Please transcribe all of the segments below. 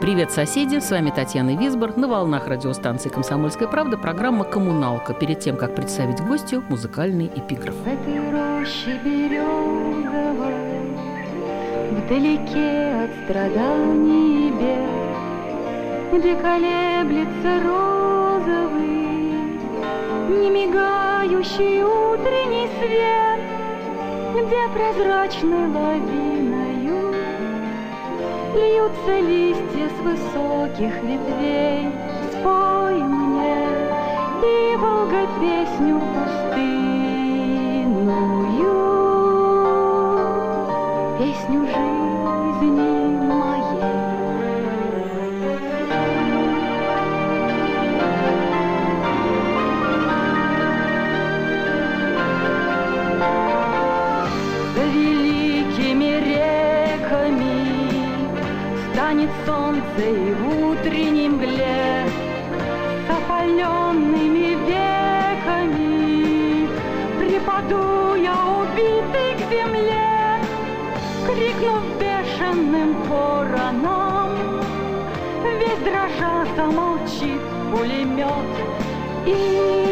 Привет, соседи! С вами Татьяна Висбор. На волнах радиостанции «Комсомольская правда» программа «Коммуналка». Перед тем, как представить гостю, музыкальный эпиграф. В этой роще березовой Вдалеке от страданий бед Где колеблется розовый Не мигающий утренний свет Где прозрачной лавиною Льются листья с высоких ветвей. Спой мне, и Волга песню пустынную, Песню жизни солнце и в утренней мгле опаленными веками. Припаду я убитый к земле Крикнув бешеным воронам Весь дрожа замолчит пулемет И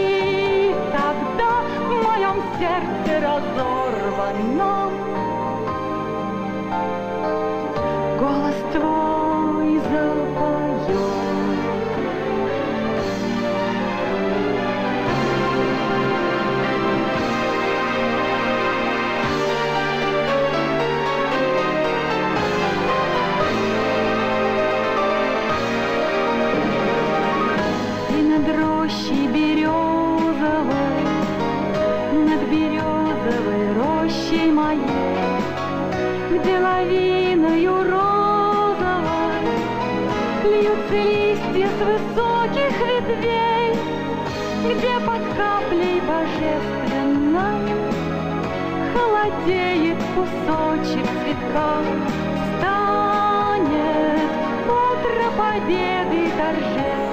каплей божественной холодеет кусочек цветка, станет утро победы торжественно.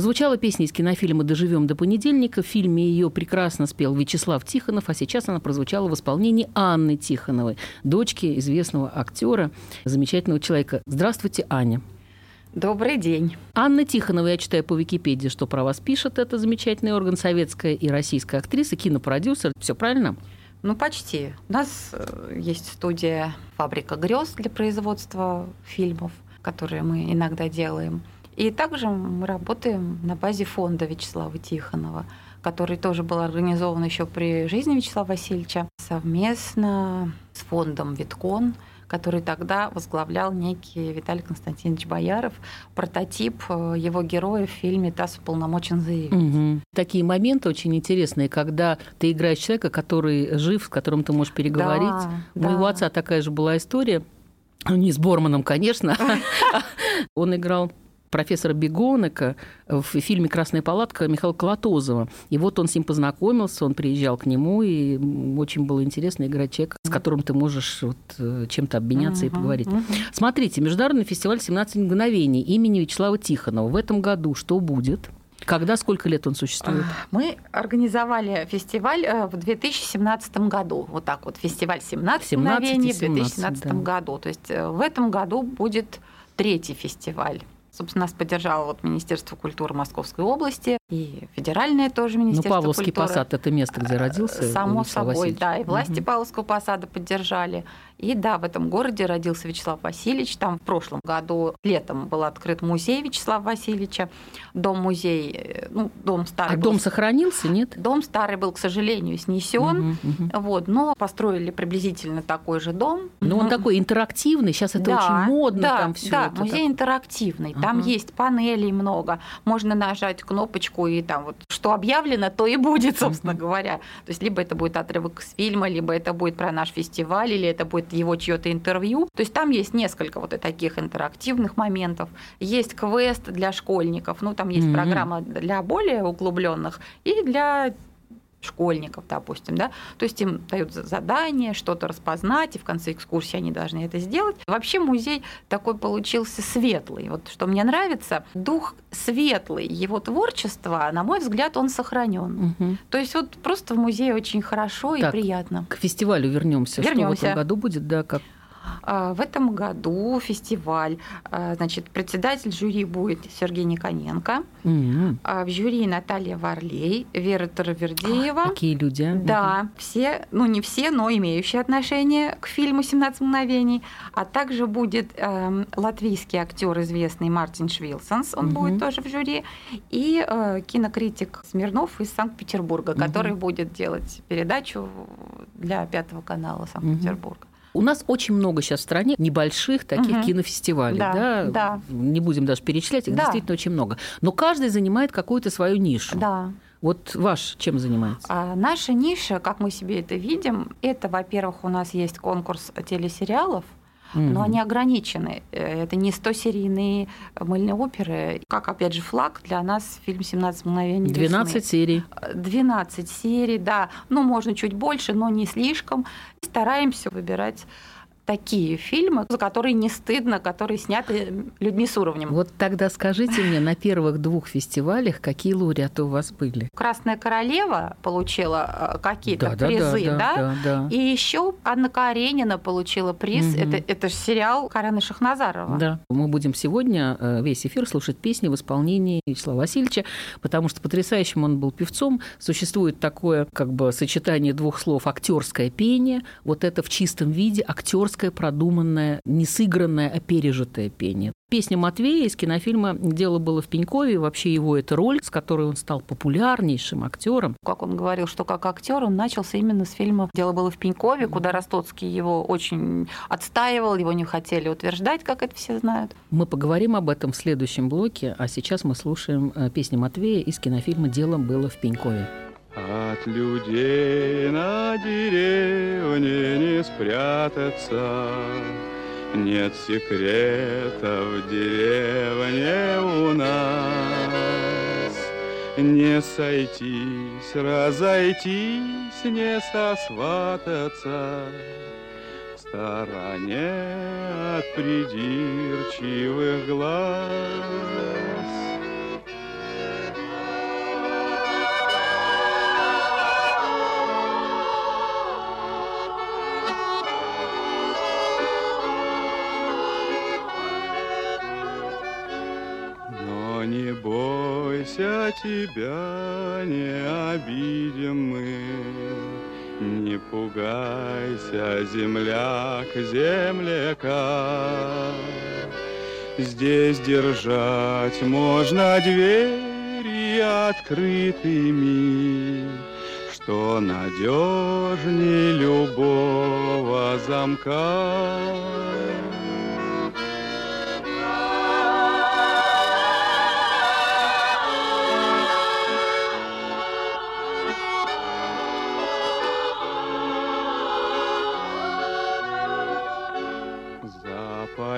Прозвучала песня из кинофильма «Доживем до понедельника». В фильме ее прекрасно спел Вячеслав Тихонов, а сейчас она прозвучала в исполнении Анны Тихоновой, дочки известного актера, замечательного человека. Здравствуйте, Аня. Добрый день. Анна Тихонова, я читаю по Википедии, что про вас пишет. Это замечательный орган, советская и российская актриса, кинопродюсер. Все правильно? Ну, почти. У нас э, есть студия «Фабрика грез» для производства фильмов, которые мы иногда делаем. И также мы работаем на базе фонда Вячеслава Тихонова, который тоже был организован еще при жизни Вячеслава Васильевича совместно с фондом «Виткон», который тогда возглавлял некий Виталий Константинович Бояров, прототип э, его героя в фильме «ТАСС уполномочен заявить». Угу. Такие моменты очень интересные, когда ты играешь человека, который жив, с которым ты можешь переговорить. Да, У моего да. отца такая же была история. Не с Борманом, конечно. Он играл профессора Бегонека в фильме «Красная палатка» Михаила Колотозова. И вот он с ним познакомился, он приезжал к нему, и очень было интересно играть человека, с которым ты можешь вот э, чем-то обменяться и Мгм, поговорить. мгм. Смотрите, Международный фестиваль «17 мгновений» имени Вячеслава Тихонова. В этом году что будет? Когда, сколько лет он существует? Мы организовали фестиваль э, в 2017 году. Вот так вот, фестиваль 17 17 и мгновений в 17, 2017 да. году. То есть э, в этом году будет третий фестиваль. Собственно, нас поддержало вот Министерство культуры Московской области и федеральное тоже Ну, Министерство Павловский культуры. посад – это место, где родился Само собой, Васильевич. да, и власти Мгм. Павловского посада поддержали. И да, в этом городе родился Вячеслав Васильевич. Там в прошлом году летом был открыт музей Вячеслава Васильевича, дом-музей, э, ну, дом старый. А был дом сохранился, нет? Дом старый был, к сожалению, снесен. Мгм, мгм. Вот, но построили приблизительно такой же дом. Ну, он Мгм. такой интерактивный, сейчас это Да, очень модно, да, там все да, это. музей так. интерактивный. Там Ага. есть панелей много. Можно нажать кнопочку и там вот что объявлено, то и будет, собственно говоря. То есть либо это будет отрывок с фильма, либо это будет про наш фестиваль, или это будет его чье-то интервью. То есть там есть несколько вот таких интерактивных моментов. Есть квест для школьников, ну там есть Мгм. программа для более углубленных и для школьников, допустим, да, то есть им дают за- задание, что-то распознать, и в конце экскурсии они должны это сделать. Вообще музей такой получился светлый. Вот что мне нравится, дух светлый, его творчество, на мой взгляд, он сохранен. Мгм. То есть вот просто в музее очень хорошо и Так. приятно. К фестивалю вернемся. Что в этом году будет, да, как В этом году фестиваль, а, значит, председатель жюри будет Сергей Никоненко, а в жюри Наталья Варлей, Вера Таравердиева. Какие люди, а? Да, все, ну не все, но имеющие отношение к фильму «17 мгновений». А также будет эм, латвийский актер известный Мартин Швилсонс, он Мгм. будет тоже в жюри, и э, кинокритик Смирнов из Санкт-Петербурга, который будет делать передачу для Пятого канала Санкт-Петербурга. У нас очень много сейчас в стране небольших таких Мгм. кинофестивалей, Да, да, да. Не будем даже перечислять, их Да. действительно очень много. Но каждый занимает какую-то свою нишу. Да. Вот ваш чем занимается? А наша ниша, как мы себе это видим, это, во-первых, у нас есть конкурс телесериалов, но они ограничены. Э, Это не 100-серийные мыльные оперы. Как, опять же, флаг для нас фильм «17 мгновений 12 весны». серий. 12 серий, да. Ну, можно чуть больше, но не слишком. Стараемся выбирать такие фильмы, за которые не стыдно, которые сняты людьми с уровнем. Вот тогда скажите мне, на первых двух фестивалях какие лауреаты у вас были? «Красная королева» получила э, какие-то Да, да, да, призы, да, да, да. И еще Анна Каренина получила приз. Мгм. Это, это же сериал Карена Шахназарова. Да. Мы будем сегодня э, весь эфир слушать песни в исполнении Вячеслава Васильевича, потому что потрясающим он был певцом. Существует такое как бы сочетание двух слов актерское пение. Вот это в чистом виде актерское, продуманное, не сыгранное, а пережитое пение. Песня Матвея из кинофильма «Дело было в Пенькове». Вообще его эта роль, с которой он стал популярнейшим актером. Как он говорил, что как актер он начался именно с фильма «Дело было в Пенькове», куда Ростоцкий его очень отстаивал, его не хотели утверждать, как это все знают. Мы поговорим об этом в следующем блоке, а сейчас мы слушаем э, песню Матвея из кинофильма «Дело было в Пенькове». От людей на деревне не спрятаться, Нет секрета в деревне у нас. Не сойтись, разойтись, не сосвататься В стороне от придирчивых глаз. Тебя не обидим мы. Не пугайся, земляк, земляка. Здесь держать можно двери открытыми, Что надежнее любого замка.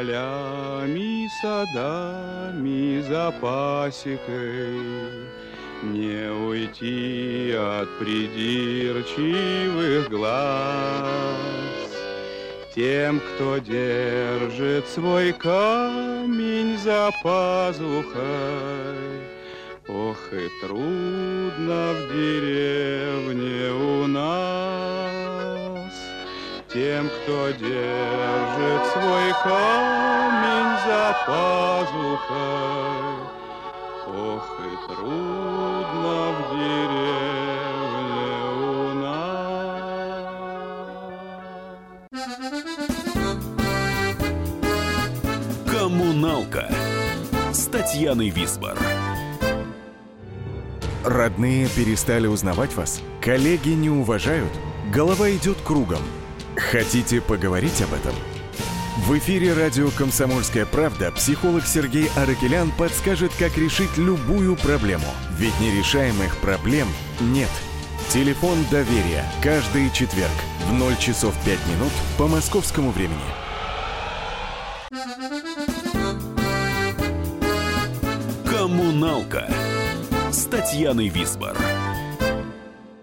Полями, садами, за пасекой. Не уйти от придирчивых глаз. Тем, кто держит свой камень за пазухой. Ох и трудно в деревне у нас Тем, кто держит свой камень за пазухой Ох и трудно в деревне у нас Коммуналка с Татьяной Висбор. Родные перестали узнавать вас? Коллеги не уважают? Голова идет кругом. Хотите поговорить об этом? В эфире радио «Комсомольская правда» психолог Сергей Аракелян подскажет, как решить любую проблему. Ведь нерешаемых проблем нет. Телефон доверия. Каждый четверг в 0 часов 5 минут по московскому времени. «Коммуналка» с Татьяной Висбор.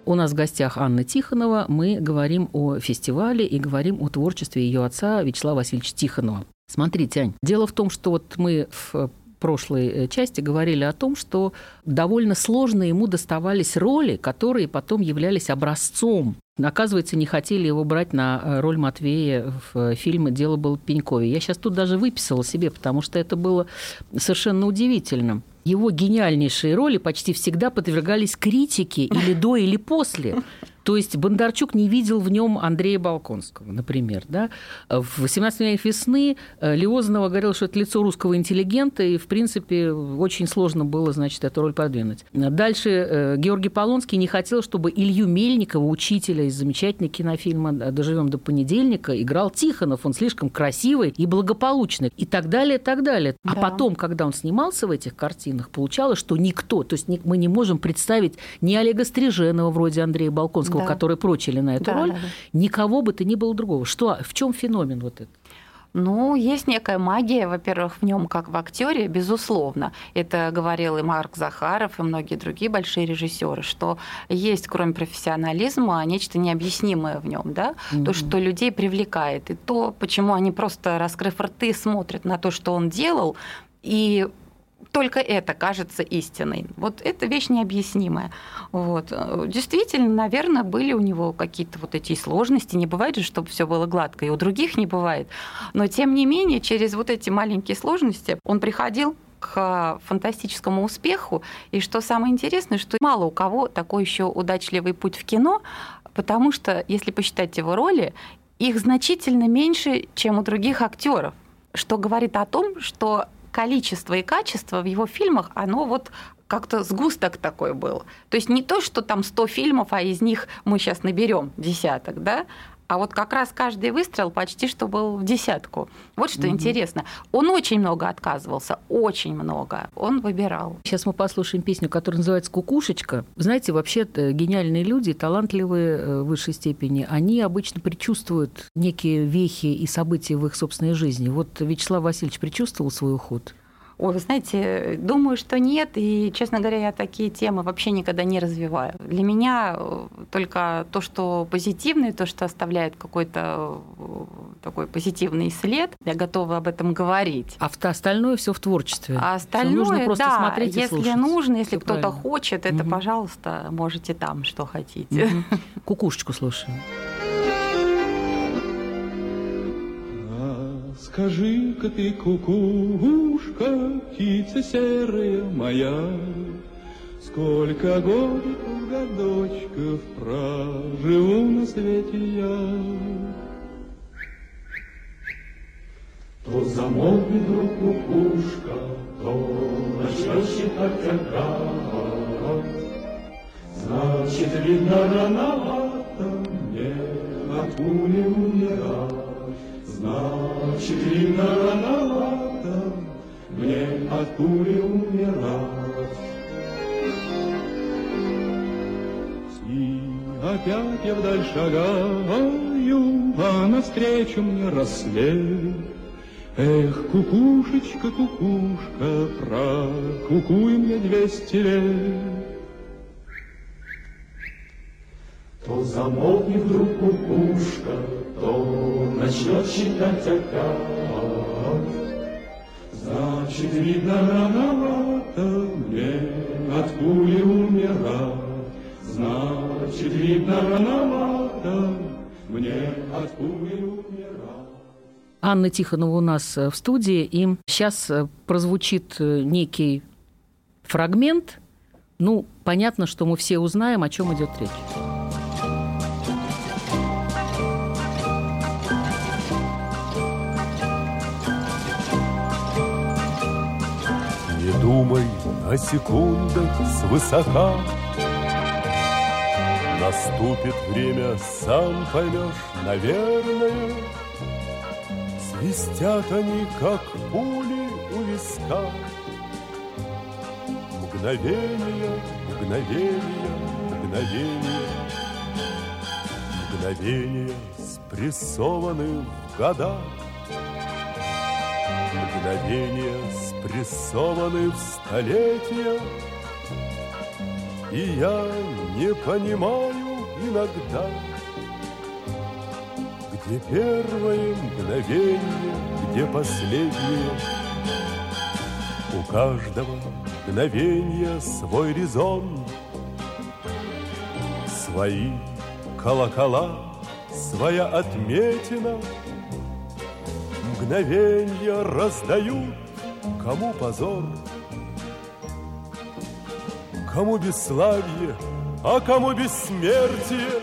У нас в гостях Анна Тихонова. Мы говорим о фестивале и говорим о творчестве ее отца Вячеслава Васильевича Тихонова. Смотрите, Ань, дело в том, что вот мы в прошлой э, части говорили о том, что довольно сложно ему доставались роли, которые потом являлись образцом. Оказывается, не хотели его брать на э, роль Матвея в фильме «Дело было Пенькове». Я сейчас тут даже выписала себе, потому что это было совершенно удивительно. Его гениальнейшие роли почти всегда подвергались критике или до, или после. То есть Бондарчук не видел в нем Андрея Балконского, например. Да? В «18 мгновениях весны» Лиозанова говорил, что это лицо русского интеллигента, и, в принципе, очень сложно было, значит, эту роль продвинуть. Дальше э, Георгий Полонский не хотел, чтобы Илью Мельникова, учителя из замечательного кинофильма «Доживем до понедельника», играл Тихонов. Он слишком красивый и благополучный. И так далее, и так далее. А Да. потом, когда он снимался в этих картинах, получалось, что никто, то есть мы не можем представить ни Олега Стриженова, вроде Андрея Балконского, Да. который прочили на эту Да, роль, да, да. никого бы то ни было другого. Что, в чем феномен вот этот? Ну, есть некая магия, во-первых, в нем как в актере, безусловно. Это говорил и Марк Захаров, и многие другие большие режиссеры, что есть, кроме профессионализма, нечто необъяснимое в нем, да, то, что людей привлекает, и то, почему они просто, раскрыв рты, смотрят на то, что он делал, и только это кажется истиной. Вот это вещь необъяснимая. Вот. Действительно, наверное, были у него какие-то вот эти сложности. Не бывает же, чтобы все было гладко, и у других не бывает. Но тем не менее, через вот эти маленькие сложности он приходил к фантастическому успеху. И что самое интересное, что мало у кого такой еще удачливый путь в кино, потому что, если посчитать его роли, их значительно меньше, чем у других актеров. Что говорит о том, что количество и качество в его фильмах, оно вот как-то сгусток такой был. То есть не то, что там 100 фильмов, а из них мы сейчас наберем десяток, да, а вот как раз каждый выстрел почти что был в десятку. Вот что интересно. Он очень много отказывался, очень много. Он выбирал. Сейчас мы послушаем песню, которая называется «Кукушечка». Знаете, вообще гениальные люди, талантливые э, в высшей степени, они обычно предчувствуют некие вехи и события в их собственной жизни. Вот Вячеслав Васильевич предчувствовал свой уход? Ой, вы знаете, думаю, что нет. И, честно говоря, я такие темы вообще никогда не развиваю. Для меня э, только то, что позитивное, то, что оставляет какой-то э, такой позитивный след, я готова об этом говорить. А остальное все в творчестве. А Всё остальное, нужно просто да, смотреть и если слушать. нужно, если Всё кто-то правильно. хочет, это, Мгм. пожалуйста, можете там, что хотите. Мгм. Кукушечку слушаем. Скажи-ка ты, кукушка, птица серая моя, Сколько годиков, годочков проживу на свете я. То замолкнет вдруг кукушка, то начнет считать опять. Значит, видно, рановато мне от пули умирать. Видно, рановато мне от пули умирать. И опять я вдаль шагаю, а навстречу мне рассвет. Эх, кукушечка, кукушка, прокукуй мне двести лет. То замолкнет вдруг кукушка, то начнет считать опять. Значит, видно, рановато мне от пули умирать. Значит, видно, рановато мне от пули умирать. Анна Тихонова у нас э, в студии, и сейчас э, прозвучит э, некий фрагмент. Ну, понятно, что мы все узнаем, о чем идет речь. Думай о секундах свысока Наступит время, сам поймешь, наверное Свистят они, как пули у виска. Мгновение, мгновение, мгновение, Мгновение спрессованы в года. Мгновения спрессованы в столетия, И я не понимаю иногда, Где первое мгновение, где последнее. У каждого мгновения свой резон, Свои колокола, своя отметина — Мгновенья раздают, кому позор, Кому бесславие, а кому бессмертие.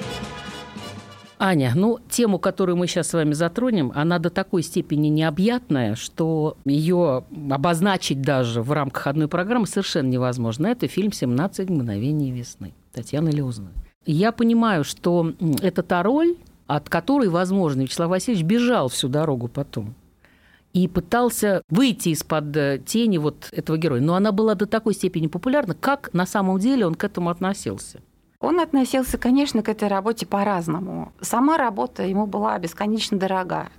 Аня, ну, тему, которую мы сейчас с вами затронем, она до такой степени необъятная, что ее обозначить даже в рамках одной программы совершенно невозможно. Это фильм «17 мгновений весны» Татьяны Леузовой. Я понимаю, что это та роль, от которой, возможно, Вячеслав Васильевич бежал всю дорогу потом и пытался выйти из-под э, тени вот этого героя. Но она была до такой степени популярна, как на самом деле он к этому относился. Он относился, конечно, к этой работе по-разному. Сама работа ему была бесконечно дорога.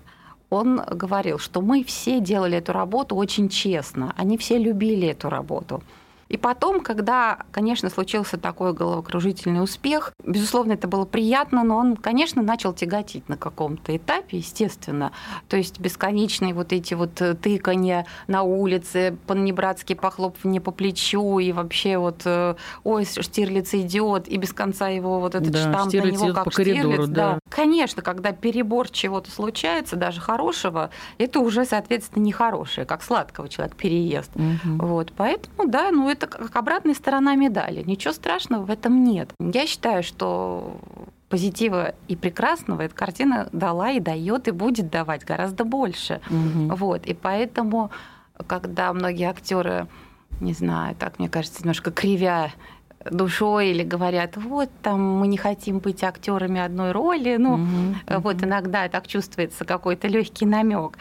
Он говорил, что мы все делали эту работу очень честно, они все любили эту работу. И потом, когда, конечно, случился такой головокружительный успех, безусловно, это было приятно, но он, конечно, начал тяготить на каком-то этапе, естественно. То есть бесконечные вот эти вот тыкания на улице, понебратские похлопывания по плечу и вообще вот э, ой, Штирлиц идиот, и без конца его вот этот Да, штамп на Штирлиц него идёт как по коридору, Штирлиц. да. Конечно, когда перебор чего-то случается, даже хорошего, это уже, соответственно, нехорошее, как сладкого человека переест. Вот, поэтому, да, ну это как обратная сторона медали. Ничего страшного в этом нет. Я считаю, что позитива и прекрасного эта картина дала и дает и будет давать гораздо больше. Мгм. Вот, и поэтому, когда многие актеры, не знаю, так мне кажется, немножко кривя душой или говорят, вот там мы не хотим быть актерами одной роли, ну Мгм. вот иногда так чувствуется какой-то легкий намек.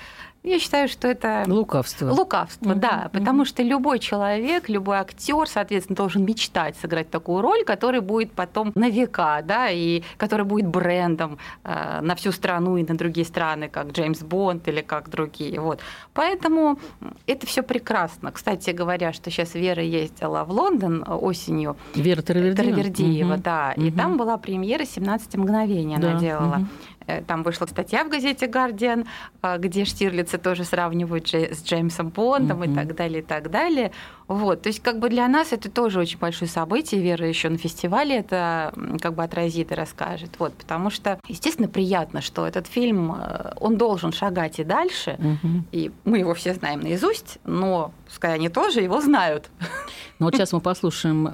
Я считаю, что это Лукавство. Лукавство, Мгм, да, потому что любой человек, любой актер, соответственно, должен мечтать сыграть такую роль, которая будет потом на века, да, и которая будет брендом э, на всю страну и на другие страны, как Джеймс Бонд или как другие. Вот. Поэтому это все прекрасно. Кстати говоря, что сейчас Вера ездила в Лондон осенью, Вера. Таравердиева, Мгм. да, и Мгм. там была премьера «17 мгновений» Да, она делала. мгм. Э, Там вышла статья в газете «Гардиан», э, где Штирлица тоже сравнивают с Джеймсом Бондом и Мгм. так далее, и так далее. Вот. То есть как бы для нас это тоже очень большое событие. Вера еще на фестивале это как бы отразит и расскажет. Вот. Потому что, естественно, приятно, что этот фильм, э, он должен шагать и дальше. Мгм. И мы его все знаем наизусть, но пускай они тоже его знают. Ну вот сейчас мы послушаем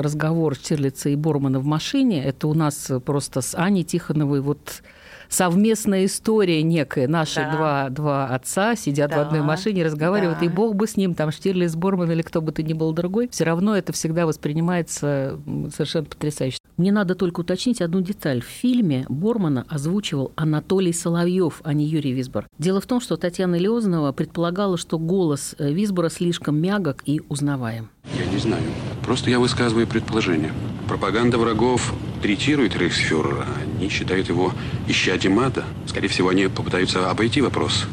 разговор Штирлица и Бормана в машине. Это у нас просто с Аней Тихоновой вот совместная история некая. Наши Да. два, два отца сидят в Да, одной машине, разговаривают, да. и бог бы с ним, там Штирлиц, Борман или кто бы то ни был другой. Все равно это всегда воспринимается совершенно потрясающе. Мне надо только уточнить одну деталь. В фильме Бормана озвучивал Анатолий Соловьев, а не Юрий Висбор. Дело в том, что Татьяна Леознова предполагала, что голос э, Висбора слишком мягок и узнаваем. Я не знаю. Просто я высказываю предположение. Пропаганда врагов третирует рейхсфюрера. Они считают его исчадием ада. Скорее всего, они попытаются обойти вопрос.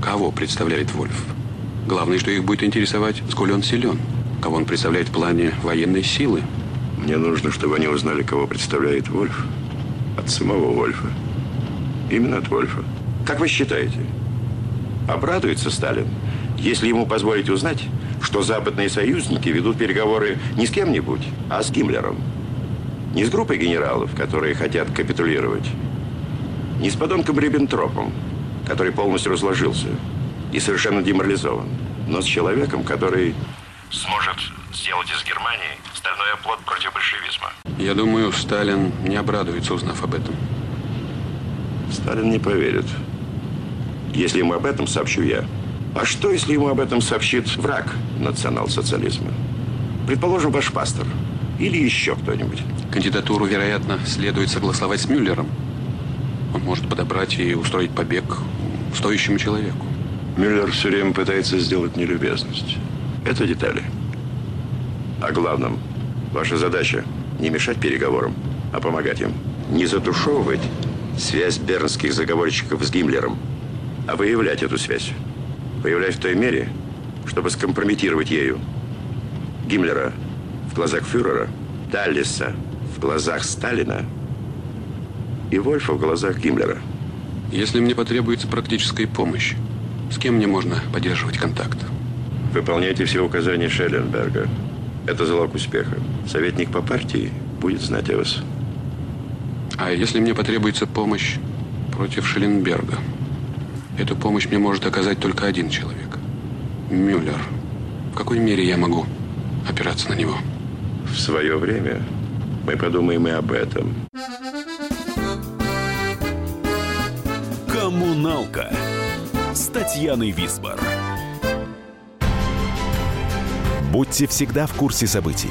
Кого представляет Вольф? Главное, что их будет интересовать, сколь он силен. Кого он представляет в плане военной силы. Мне нужно, чтобы они узнали, кого представляет Вольф. От самого Вольфа. Именно от Вольфа. Как вы считаете, обрадуется Сталин, если ему позволить узнать, что западные союзники ведут переговоры не с кем-нибудь, а с Гиммлером? Не с группой генералов, которые хотят капитулировать. Не с подонком Риббентропом, который полностью разложился и совершенно деморализован. Но с человеком, который сможет сделать из Германии стальной оплот против большевизма. Я думаю, Сталин не обрадуется, узнав об этом. Сталин не поверит, если ему об этом сообщу я. А что, если ему об этом сообщит враг национал-социализма? Предположим, ваш пастор. Или еще кто-нибудь. Кандидатуру, вероятно, следует согласовать с Мюллером. Он может подобрать и устроить побег стоящему человеку. Мюллер все время пытается сделать нелюбезность. Это детали. О главном. Ваша задача не мешать переговорам, а помогать им. Не затушевывать связь бернских заговорщиков с Гиммлером, а выявлять эту связь. Выявлять в той мере, чтобы скомпрометировать ею Гиммлера в глазах фюрера, Даллиса в глазах Сталина и Вольфа в глазах Гиммлера. Если мне потребуется практическая помощь, с кем мне можно поддерживать контакт? Выполняйте все указания Шелленберга. Это залог успеха. Советник по партии будет знать о вас. А если мне потребуется помощь против Шелленберга? Эту помощь мне может оказать только один человек. Мюллер. В какой мере я могу опираться на него? В свое время мы подумаем и об этом. Коммуналка с Татьяной Висбор. Будьте всегда в курсе событий.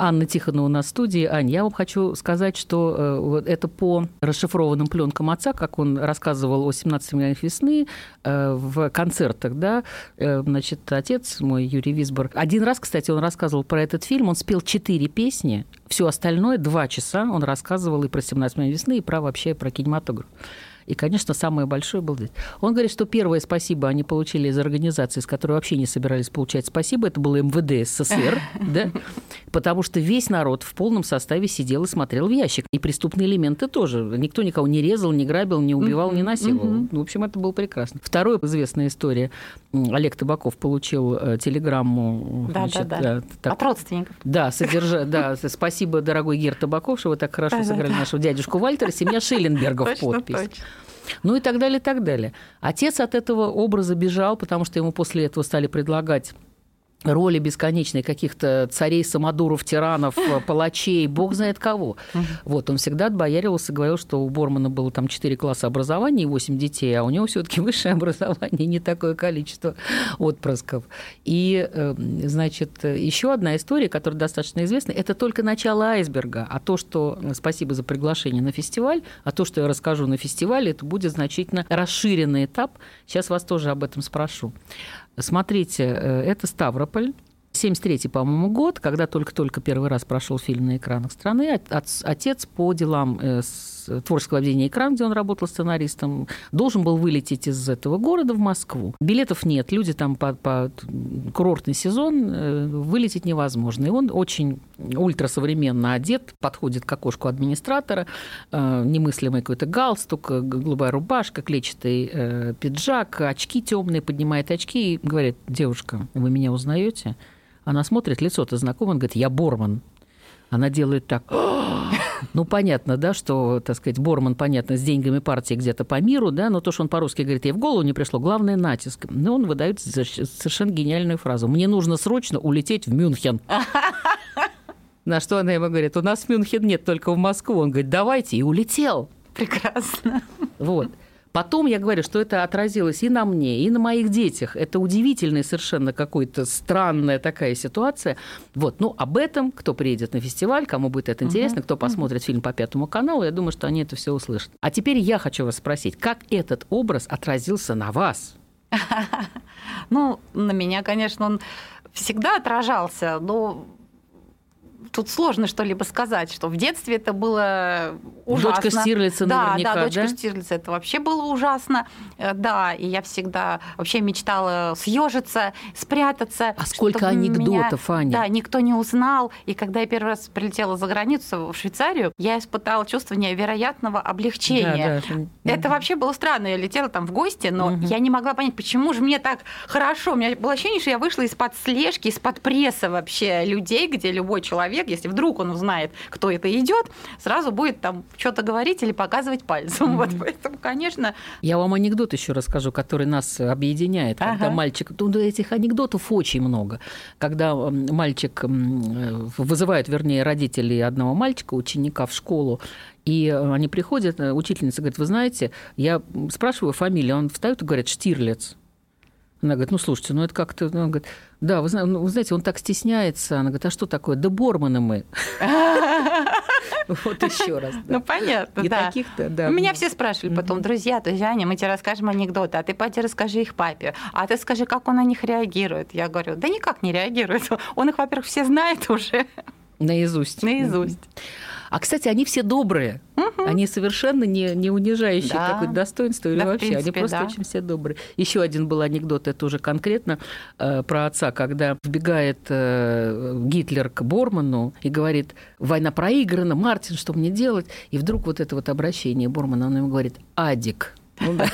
Анна Тихонова у нас в студии. Ань, я вам хочу сказать, что э, вот это по расшифрованным пленкам отца, как он рассказывал о 17 мгновениях весны э, в концертах, да, э, значит, отец мой, Юрий Висбор, один раз, кстати, он рассказывал про этот фильм, он спел четыре песни, все остальное, два часа он рассказывал и про 17 мгновений весны, и про вообще про кинематограф. И, конечно, самое большое было здесь. Он говорит, что первое спасибо они получили из организации, с которой вообще не собирались получать спасибо. Это было МВД СССР, да? потому что весь народ в полном составе сидел и смотрел в ящик. И преступные элементы тоже. Никто никого не резал, не грабил, не убивал, не насиловал. В общем, это было прекрасно. Вторая известная история. Олег Табаков получил э, телеграмму. Да, значит, да, да. так- От родственников. да, содержа... да, спасибо, дорогой Гер Табаков, что вы так хорошо Да-да-да. сыграли нашего дядюшку Вальтера, семья Шилленбергов подпись. Ну и так далее, и так далее. Отец от этого образа бежал, потому что ему после этого стали предлагать роли бесконечные каких-то царей, самодуров, тиранов, палачей, бог знает кого. Вот, он всегда отбояривался, говорил, что у Бормана было там 4 класса образования и 8 детей, а у него все таки высшее образование, не такое количество отпрысков. И, э, значит, еще одна история, которая достаточно известна, это только начало айсберга. А то, что... Спасибо за приглашение на фестиваль, а то, что я расскажу на фестивале, это будет значительно расширенный этап. Сейчас вас тоже об этом спрошу. Смотрите, э, это Ставрополь. 73-й, по-моему, год, когда только-только первый раз прошел фильм на экранах страны. От- от- Отец по делам э, с творческого объединения «Экран», где он работал сценаристом, должен был вылететь из этого города в Москву. Билетов нет, люди там по, по курортный сезон, э, вылететь невозможно. И он очень ультрасовременно одет, подходит к окошку администратора, э, немыслимый какой-то галстук, э, голубая рубашка, клетчатый пиджак, очки темные, поднимает очки и говорит, девушка, вы меня узнаете? Она смотрит, лицо-то знакомое, он говорит, я Борман. Она делает так. Ну, понятно, да, что, так сказать, Борман, понятно, с деньгами партии где-то по миру, да, но то, что он по-русски говорит, ей в голову не пришло, главное – натиск. Но он выдает совершенно гениальную фразу. «Мне нужно срочно улететь в Мюнхен». На что она ему говорит, у нас в Мюнхен нет, только в Москву. Он говорит, давайте, и улетел. Прекрасно. Вот. Потом я говорю, что это отразилось и на мне, и на моих детях. Это удивительная совершенно какой-то странная такая ситуация. Вот, ну, об этом, кто приедет на фестиваль, кому будет это интересно, кто посмотрит фильм по Пятому каналу, я думаю, что они это все услышат. А теперь я хочу вас спросить, как этот образ отразился на вас? Ну, на меня, конечно, он всегда отражался, но тут сложно что-либо сказать, что в детстве это было ужасно. Дочка Штирлица да, наверняка, да, дочка да? Штирлица, это вообще было ужасно. Э, Да, и я всегда вообще мечтала съежиться, спрятаться. А сколько анекдотов, меня, Аня? Да, никто не узнал. И когда я первый раз прилетела за границу, в Швейцарию, я испытала чувство невероятного облегчения. Да, да. Это вообще было странно. Я летела там в гости, но я не могла понять, почему же мне так хорошо. У меня было ощущение, что я вышла из-под слежки, из-под пресса вообще людей, где любой человек человек, если вдруг он узнает, кто это идет, сразу будет там что-то говорить или показывать пальцем. Вот поэтому, конечно. Я вам анекдот еще расскажу, который нас объединяет. Когда Ага. мальчик, ну, этих анекдотов очень много. Когда мальчик э, вызывает, вернее, родителей одного мальчика, ученика в школу, и э, они приходят, э, учительница говорит, вы знаете, я спрашиваю фамилию, он встает и говорит, Штирлиц. Она говорит, ну, слушайте, ну, это как-то... ну, Он говорит, да, вы, ну, вы знаете, он так стесняется. Она говорит, а что такое? Да Борманы мы. Вот еще раз. да. Ну, понятно, И да. таких-то, да. Меня все спрашивали потом, друзья, то Аня, мы тебе расскажем анекдоты, а ты пойди расскажи их папе, а ты скажи, как он на них реагирует. Я говорю, да никак не реагирует. Он их, во-первых, все знает уже Наизусть. наизусть. А, кстати, они все добрые. Они совершенно не, не унижающие Да. какое-то достоинство или Да, вообще. они принципе, просто да. очень все добрые. Еще один был анекдот, это уже конкретно э, про отца, когда вбегает э, Гитлер к Борману и говорит, война проиграна, Мартин, что мне делать? И вдруг вот это вот обращение Бормана, он ему говорит, Адик. Ну да,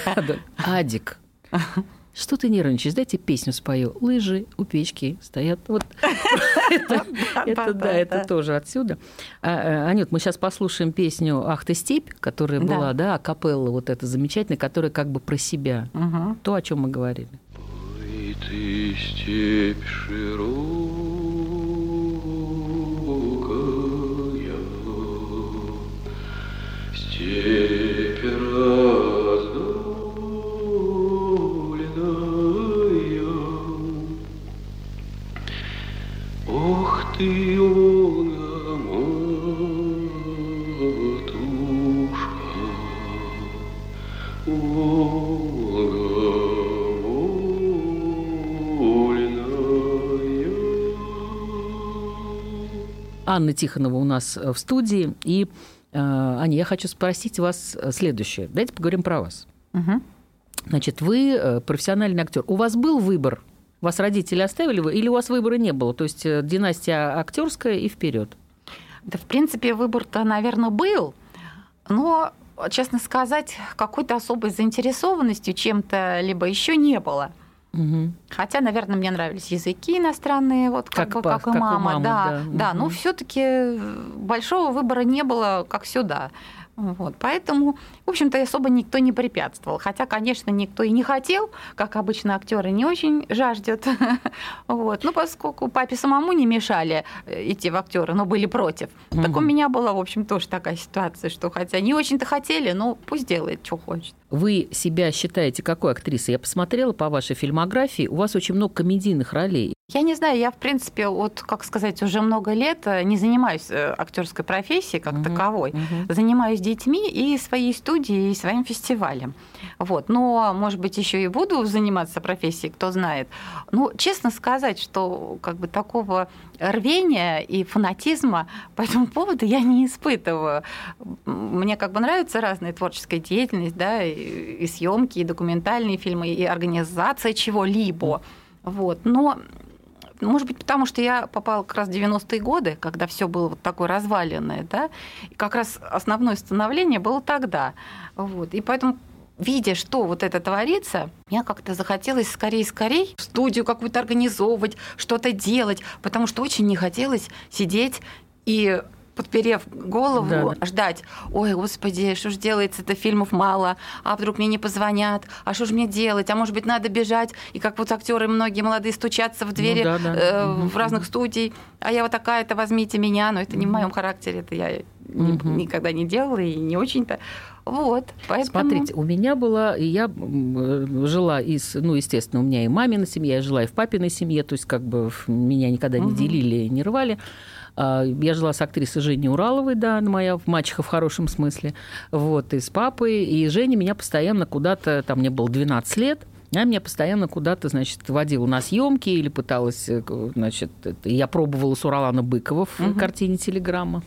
Адик. Что ты нервничаешь? Дайте песню спою. Лыжи у печки стоят. Вот это, да, это тоже отсюда. А, э, Анют, мы сейчас послушаем песню «Ах ты степь», которая была, да, капелла вот эта замечательная, которая как бы про себя. То, о чем мы говорили. Ты степь широкая, степь ты, она, матушка, Волга вольная. Анна Тихонова у нас э, в студии. И, э, Аня, я хочу спросить вас э, следующее. Давайте поговорим про вас. Мгм. Значит, вы профессиональный актер. У вас был выбор? Вас родители оставили вы, или у вас выбора не было? То есть э, династия актерская и вперед. Да, в принципе, выбор-то, наверное, был, но, честно сказать, какой-то особой заинтересованностью чем-то либо еще не было. Хотя, наверное, мне нравились языки иностранные, вот как, Как бы, па- как и как у мама, мамы, да, да. да. Но все-таки большого выбора не было, как сюда. Вот, поэтому, в общем-то, особо никто не препятствовал. Хотя, конечно, никто и не хотел, как обычно актеры не очень жаждет. Вот. Ну, поскольку папе самому не мешали э, идти в актеры, но были против. Так у меня была, в общем, тоже такая ситуация, что хотя не очень-то хотели, но пусть делает, что хочет. Вы себя считаете какой актрисой? Я посмотрела по вашей фильмографии, у вас очень много комедийных ролей. Я не знаю, я, в принципе, вот, как сказать, уже много лет э, не занимаюсь актерской профессией как таковой. Занимаюсь детьми и своей студией, и своим фестивалем. Вот. Но, может быть, еще и буду заниматься профессией, кто знает. Ну, честно сказать, что как бы такого рвения и фанатизма по этому поводу я не испытываю. Мне как бы нравится разная творческая деятельность, да, и, и съемки, и документальные фильмы, и организация чего-либо. Вот. Но может быть, потому что я попала как раз в 90-е годы, когда все было вот такое разваленное, да, и как раз основное становление было тогда. Вот. И поэтому видя, что вот это творится, мне как-то захотелось скорее-скорее студию какую-то организовывать, что-то делать, потому что очень не хотелось сидеть и подперев голову, Да. ждать, ой, господи, что ж делается-то, фильмов мало, а вдруг мне не позвонят, а что же мне делать, а может быть, надо бежать, и как вот актеры многие молодые стучатся в двери да, да. э, Мгм, в разных студий, а я вот такая-то, возьмите меня, но это не в моем характере, это я Мгм. никогда не делала и не очень-то. Вот, поэтому... Смотрите, у меня была, и я э, жила из, ну, естественно, у меня и мамина семья, я жила и в папиной семье, то есть как бы меня никогда не Мгм. делили, не рвали. А, Я жила с актрисой Женей Ураловой, да, моя мачеха в хорошем смысле, вот, и с папой, и Женя меня постоянно куда-то, там мне было 12 лет, она меня постоянно куда-то, значит, водила на съемки или пыталась, э, значит, я пробовала с Уралана Быкова в Мгм. картине «Телеграмма».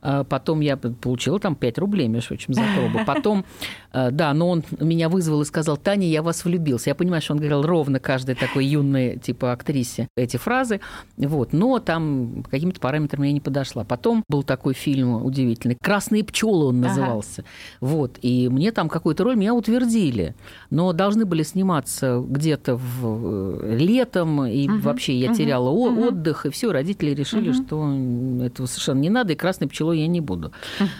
А Потом я получила там 5 рублей, между прочим, за пробу. Потом, э, да, но он меня вызвал и сказал, Таня, я вас влюбился. Я понимаю, что он говорил ровно каждой такой юной, типа, актрисе эти фразы. Вот. Но там каким-то параметрам я не подошла. Потом был такой фильм удивительный. «Красные пчелы» он Ага. назывался. Вот. И мне там какую-то роль меня утвердили. Но должны были сниматься где-то в э, летом, и Мгм. вообще я Мгм. теряла Мгм. отдых, и все, родители решили, Мгм. что этого совершенно не надо, и красной пчелой я не буду.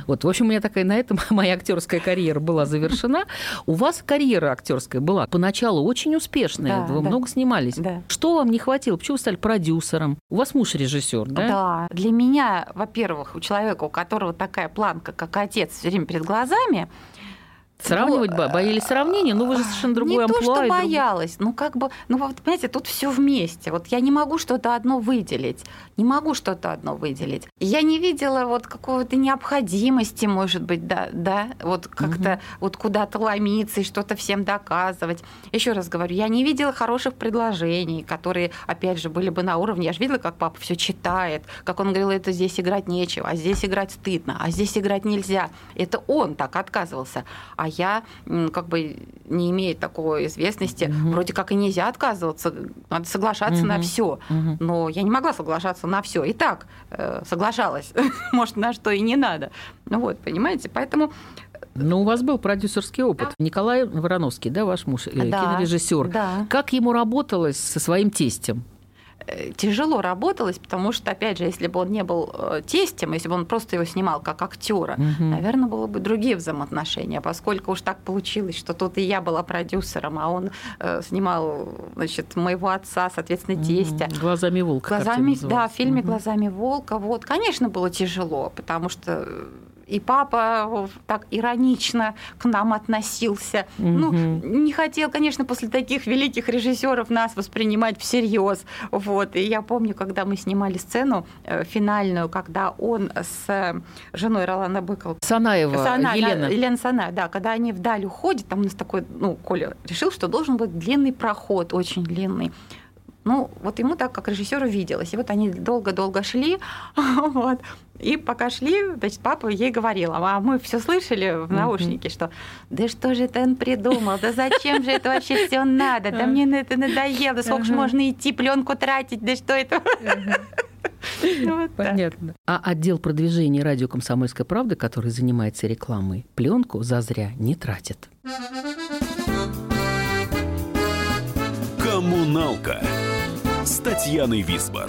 Вот, в общем, у меня такая на этом моя актерская карьера была завершена. У вас карьера актерская была поначалу очень успешная, Да, вы да. много снимались. Да. Что вам не хватило? Почему вы стали продюсером? У вас муж режиссер, да? Да. Для меня, во-первых, у человека, у которого такая планка, как отец, все время перед глазами, Сравнивать Ну, бо- боялись сравнения, но вы же совершенно другой не то, амплуа. что другой- боялась, ну как бы, ну вот понимаете, тут все вместе. Вот я не могу что-то одно выделить, не могу что-то одно выделить. Я не видела вот какого-то необходимости, может быть, да, да, вот как-то вот куда-то ломиться и что-то всем доказывать. Еще раз говорю, я не видела хороших предложений, которые, опять же, были бы на уровне. Я же видела, как папа все читает, как он говорил, это здесь играть нечего, а здесь играть стыдно, а здесь играть нельзя. Это он так отказывался. А я, м, как бы, не имея такой известности, вроде как и нельзя отказываться, надо соглашаться на Мгм. все. Мгм. Но я не могла соглашаться на все. И так э, соглашалась, может, на что и не надо. Ну вот, понимаете, поэтому Но у вас был продюсерский опыт. Николай Вороновский, да, ваш муж, э, Да, кинорежиссер. да. Как ему работалось со своим тестем? Э, тяжело работалось, потому что, опять же, если бы он не был э, тестем, если бы он просто его снимал как актера, Мгм. наверное, было бы другие взаимоотношения, поскольку уж так получилось, что тут и я была продюсером, а он э, снимал, значит, моего отца, соответственно, тестя. Мгм. Глазами волка. Глазами, да, в фильме Мгм. «Глазами волка». Вот, конечно, было тяжело, потому что и папа так иронично к нам относился. Ну, Мгм. не хотел, конечно, после таких великих режиссеров нас воспринимать всерьез. Вот. И я помню, когда мы снимали сцену э, финальную, когда он с э, женой Ролана Быкова Санаева, Сана- Елена. да, Елена Сана, да, когда они вдаль уходят, там у нас такой, ну, Коля решил, что должен быть длинный проход, очень длинный. Ну, вот ему так, как режиссеру, виделось. И вот они долго-долго шли, вот. И пока шли, значит, папа ей говорил, а мы все слышали в наушнике, что да что же это он придумал, да зачем же это вообще все надо, да мне на это надоело, сколько ж Ага. можно идти, пленку тратить, да что это? Вот так. Понятно. А отдел продвижения радио «Комсомольская правда», который занимается рекламой, пленку зазря не тратит. «Коммуналка» с Татьяной Висбор.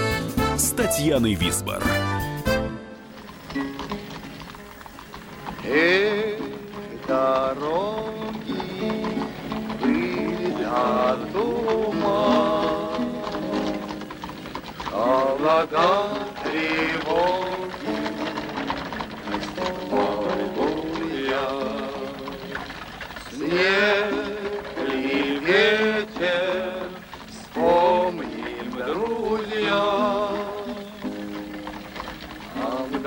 Татьяной Висбор. Эх, дороги были от ума, Холода, тревоги, борьбу я. Снег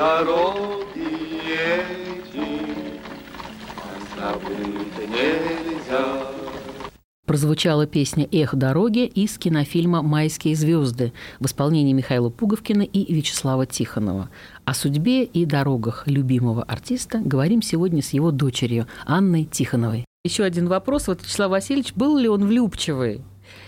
дороги эти забыть нельзя. Прозвучала песня «Эх, дороги» из кинофильма «Майские звезды» в исполнении Михаила Пуговкина и Вячеслава Тихонова. О судьбе и дорогах любимого артиста говорим сегодня с его дочерью Анной Тихоновой. Еще один вопрос. Вот Вячеслав Васильевич, был ли он влюбчивый?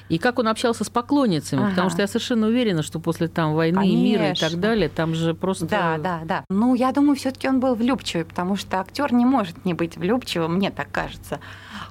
И как он общался с поклонницами? Ага. Потому что я совершенно уверена, что после там войны и мира и так Конечно. далее, там же просто... Да, да, да. Ну, я думаю, все-таки он был влюбчивый, потому что актер не может не быть влюбчивым, мне так кажется.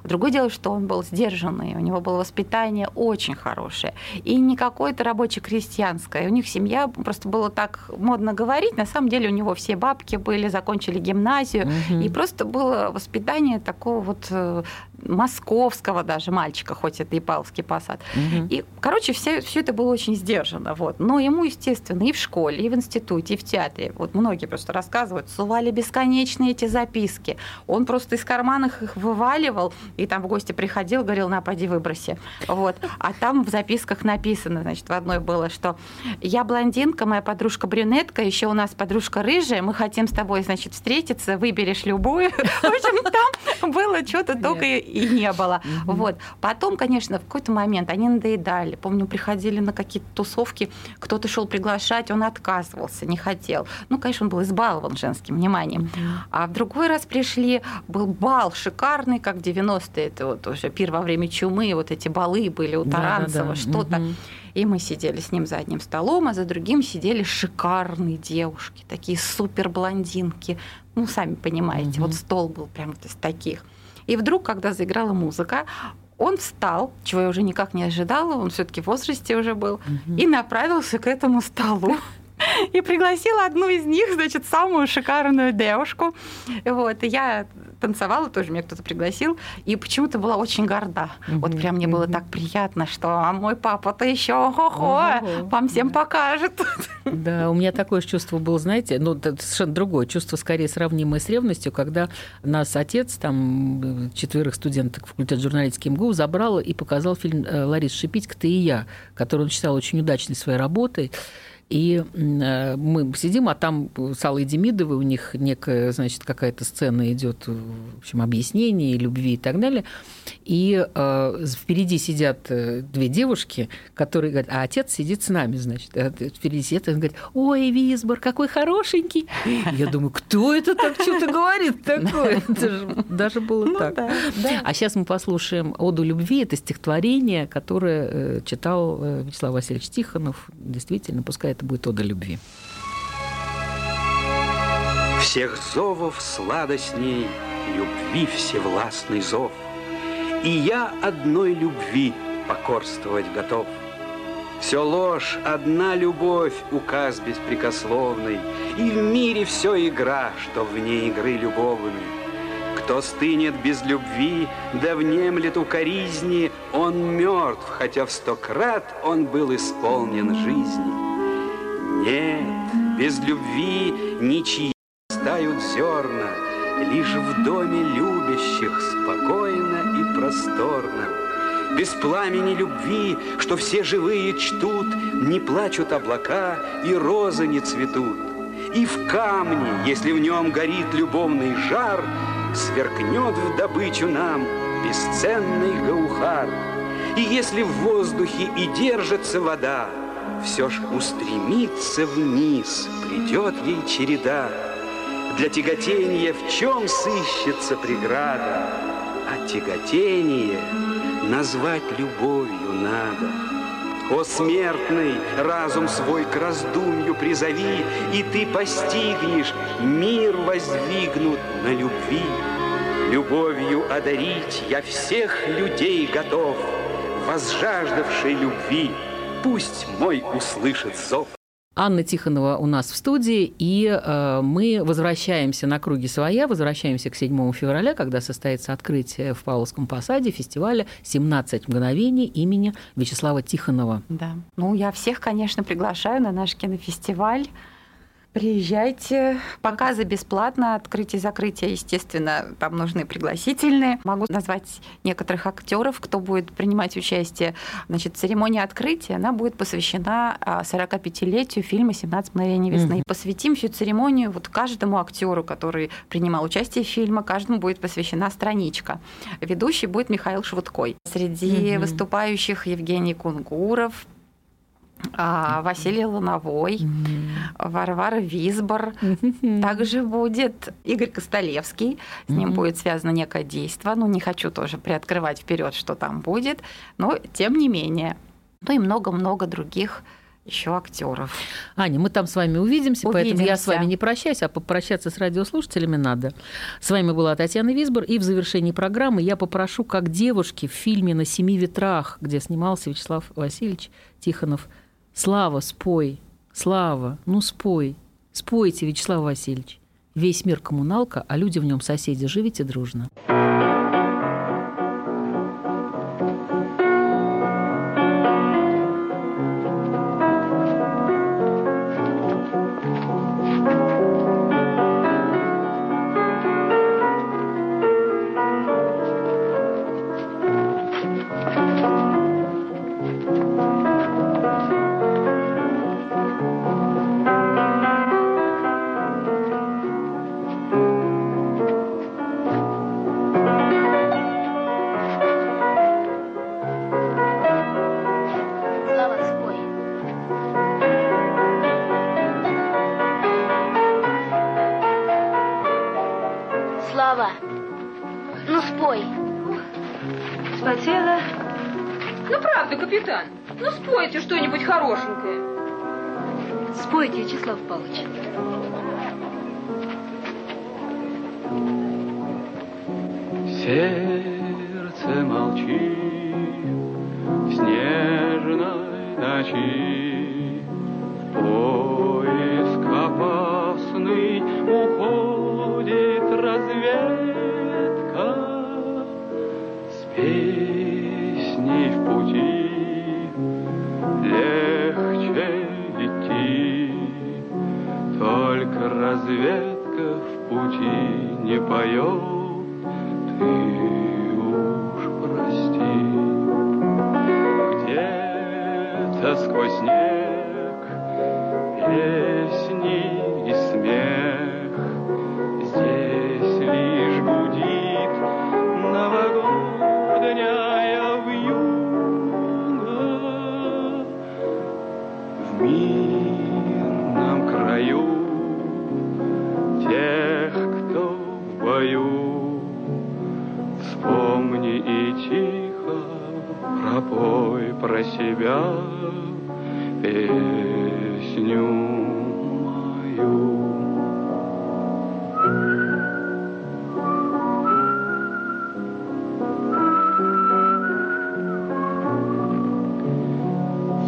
Другое дело, что он был сдержанный, у него было воспитание очень хорошее. И не какое-то рабоче-крестьянское. У них семья, просто было так модно говорить, на самом деле у него все бабки были, закончили гимназию, Мгм. и просто было воспитание такого вот, э, московского даже мальчика, хоть это и Павловский посад. Мгм. И, короче, все, все это было очень сдержанно. Вот. Но ему, естественно, и в школе, и в институте, и в театре, вот многие просто рассказывают, сували бесконечные эти записки. Он просто из карманов их вываливал, и там в гости приходил, говорил, на, пойди выброси. Вот. А там в записках написано, значит, в одной было, что я блондинка, моя подружка брюнетка, еще у нас подружка рыжая, мы хотим с тобой, значит, встретиться, выберешь любую. В общем, там было что-то только и не было. Вот. Потом, конечно, в какой-то момент они надоедали. Помню, приходили на какие-то тусовки, кто-то шел приглашать, он отказывался, не хотел. Ну, конечно, он был избалован женским вниманием. А в другой раз пришли, был бал шикарный, как в 90-е, это вот уже пир во время чумы, вот эти балы были у Да, да, Таранцева, да. что-то. И мы сидели с ним за одним столом, а за другим сидели шикарные девушки, такие супер блондинки. Ну, сами понимаете, вот стол был прям из таких. И вдруг, когда заиграла музыка, он встал, чего я уже никак не ожидала, он все-таки в возрасте уже был, и направился к этому столу. И пригласил одну из них, значит, самую шикарную девушку. Вот, и я танцевала тоже, меня кто-то пригласил, и почему-то была очень горда. Вот прям мне было так приятно, что а мой папа-то еще Ого-го, вам всем покажет. Да, у меня такое чувство было, знаете, ну, совершенно другое чувство, скорее сравнимое с ревностью, когда нас отец, там, четверых студенток факультета журналистики МГУ забрал и показал фильм э, Ларисы Шипитько «Ты и я», который он считал очень удачной своей работой. И э, мы сидим, а там с Аллой Демидовой у них некая, значит, какая-то сцена идет, в общем, объяснение любви и так далее. И э, впереди сидят э, две девушки, которые говорят, а отец сидит с нами, значит. А Впереди сидит, и он говорит, ой, Висбор, какой хорошенький. Я думаю, кто это так что-то говорит такое? Это же даже было так. А сейчас мы послушаем «Оду любви». Это стихотворение, которое э, читал э, Вячеслав Васильевич Тихонов. Действительно, пускай это будет «Ода любви». Всех зовов сладостней любви всевластный зов. И я одной любви покорствовать готов. Все ложь, одна любовь, указ беспрекословный, И в мире все игра, что вне игры любовной. Кто стынет без любви, да внемлет укоризни, Он мертв, хотя в сто крат он был исполнен жизни. Нет, без любви ничьи стают зерна, Лишь в доме любящих спокойно и просторно. Без пламени любви, что все живые чтут, Не плачут облака и розы не цветут. И в камне, если в нем горит любовный жар, Сверкнет в добычу нам бесценный гаухар. И если в воздухе и держится вода, Все ж устремится вниз, придет ей череда. Для тяготения в чем сыщется преграда? А тяготение назвать любовью надо. О, смертный, разум свой к раздумью призови, И ты постигнешь, мир воздвигнут на любви. Любовью одарить я всех людей готов, Возжаждавший любви, пусть мой услышит зов. Анна Тихонова у нас в студии, и э, мы возвращаемся на круги своя, возвращаемся к 7 февраля, когда состоится открытие в Павловском посаде фестиваля «17 мгновений» имени Вячеслава Тихонова. Да. Ну, я всех, конечно, приглашаю на наш кинофестиваль. Приезжайте. Показы бесплатно. Открытие и закрытие, естественно, там нужны пригласительные. Могу назвать некоторых актеров, кто будет принимать участие. Значит, церемония открытия, она будет посвящена а, 45-летию фильма «17 мгновений весны». Мгм. Посвятим всю церемонию вот каждому актеру, который принимал участие в фильме, каждому будет посвящена страничка. Ведущий будет Михаил Швудкой. Среди Мгм. выступающих Евгений Кунгуров, а, Василий Лановой, Варвара Висбор. Также будет Игорь Костолевский. С ним будет связано некое действие. Ну, не хочу тоже приоткрывать вперед, что там будет. Но тем не менее. Ну и много-много других еще актеров. Аня, мы там с вами увидимся, поэтому я с Увидимся. вами не прощаюсь, а попрощаться с радиослушателями надо. С вами была Татьяна Висбор, и в завершении программы я попрошу, как девушки в фильме «На семи ветрах», где снимался Вячеслав Васильевич Тихонов, «Слава, спой, Слава, ну спой, спойте, Вячеслав Васильевич. Весь мир коммуналка, а люди в нем соседи, живите дружно». Спотела. Ну, правда, капитан. Ну, спойте что-нибудь хорошенькое. Спойте, Вячеслав Павлович. Сердце молчит в снежной ночи. Поет. Ты уж прости, где-то сквозь снег песню мою.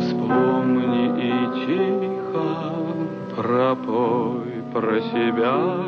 Вспомни и тихо пропой про себя